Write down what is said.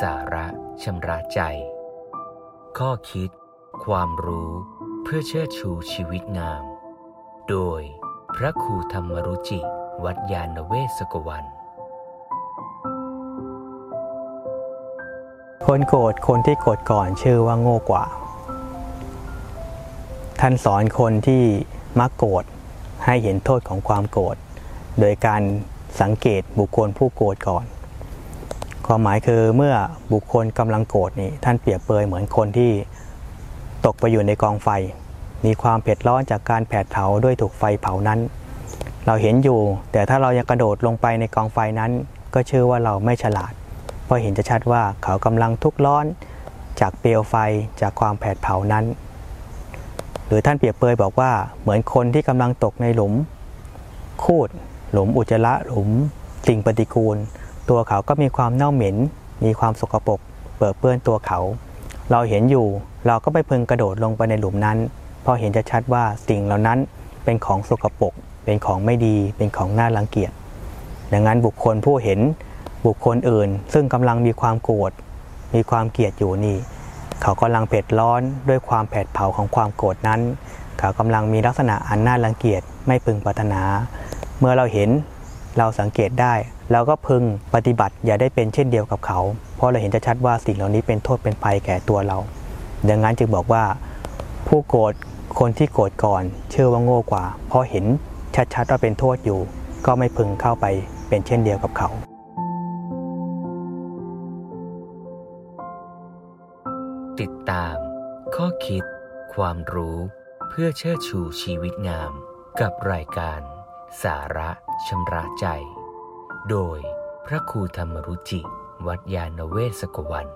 สาระชำระใจ ข้อคิด ความรู้เพื่อเชิดชูชีวิตงาม โดยพระครูธรรมรุจิ วัดยาณเวศกวันคนโกรธคนที่โกรธก่อนชื่อว่าโง่กว่า ท่านสอนคนที่มักโกรธให้เห็นโทษของความโกรธโดยการสังเกตบุคคลผู้โกรธก่อน ความหมายคือเมื่อบุคคลกำลังโกรธนี่ท่านเปรียบเปยเหมือนคนที่ตกไปอยู่ในกองไฟ มีความเผ็ดร้อนจากการแผดเผาด้วยถูกไฟเผานั้น เราเห็นอยู่ แต่ถ้าเรายังกระโดดลงไปในกองไฟนั้น ก็ชื่อว่าเราไม่ฉลาด เพราะเห็นจะชัดว่าเขากำลังทุกข์ร้อนจากเปลวไฟจากความแผดเผานั้น หรือท่านเปรียบเปยบอกว่าเหมือนคนที่กำลังตกในหลุม คูด หลุมอุจจาระหลุมสิ่งปฏิกูล ตัวเขาก็มีความเน่าเหม็น มีความสกปรกเปื้อเปื้อนตัวเขา เราเห็นอยู่เราก็ไม่พึงกระโดดลงไปในหลุมนั้น เพราะเห็นจะชัดว่าสิ่งเหล่านั้นเป็นของสกปรกเป็นของไม่ดี เป็นของน่ารังเกียจ ดังนั้นบุคคลผู้เห็นบุคคลอื่น ซึ่งกำลังมีความโกรธ มีความเกลียดอยู่นี่ เขากำลังเผ็ดร้อนด้วยความแผดเผาของความโกรธนั้น เขากำลังมีลักษณะอันน่ารังเกียจไม่พึงปรารถนา เมื่อเราเห็นเราสังเกตได้ เราก็พึงปฏิบัติอย่าได้เป็นเช่นเดียวกับเขา เพราะเราเห็นจะชัดว่าสิ่งเหล่านี้เป็นโทษเป็นภัยแก่ตัวเรา ดังนั้นจึงบอกว่าผู้โกรธคนที่โกรธก่อน เชื่อว่าโง่กว่า เพราะเห็นชัดๆว่าเป็นโทษอยู่ ก็ไม่พึงเข้าไปเป็นเช่นเดียวกับเขาติดตาม ข้อคิด ความรู้ เพื่อเชิดชูชีวิตงาม กับรายการ สาระชำระใจ โดยพระครูธรรมรุจิ วัดยาณเวศกวัน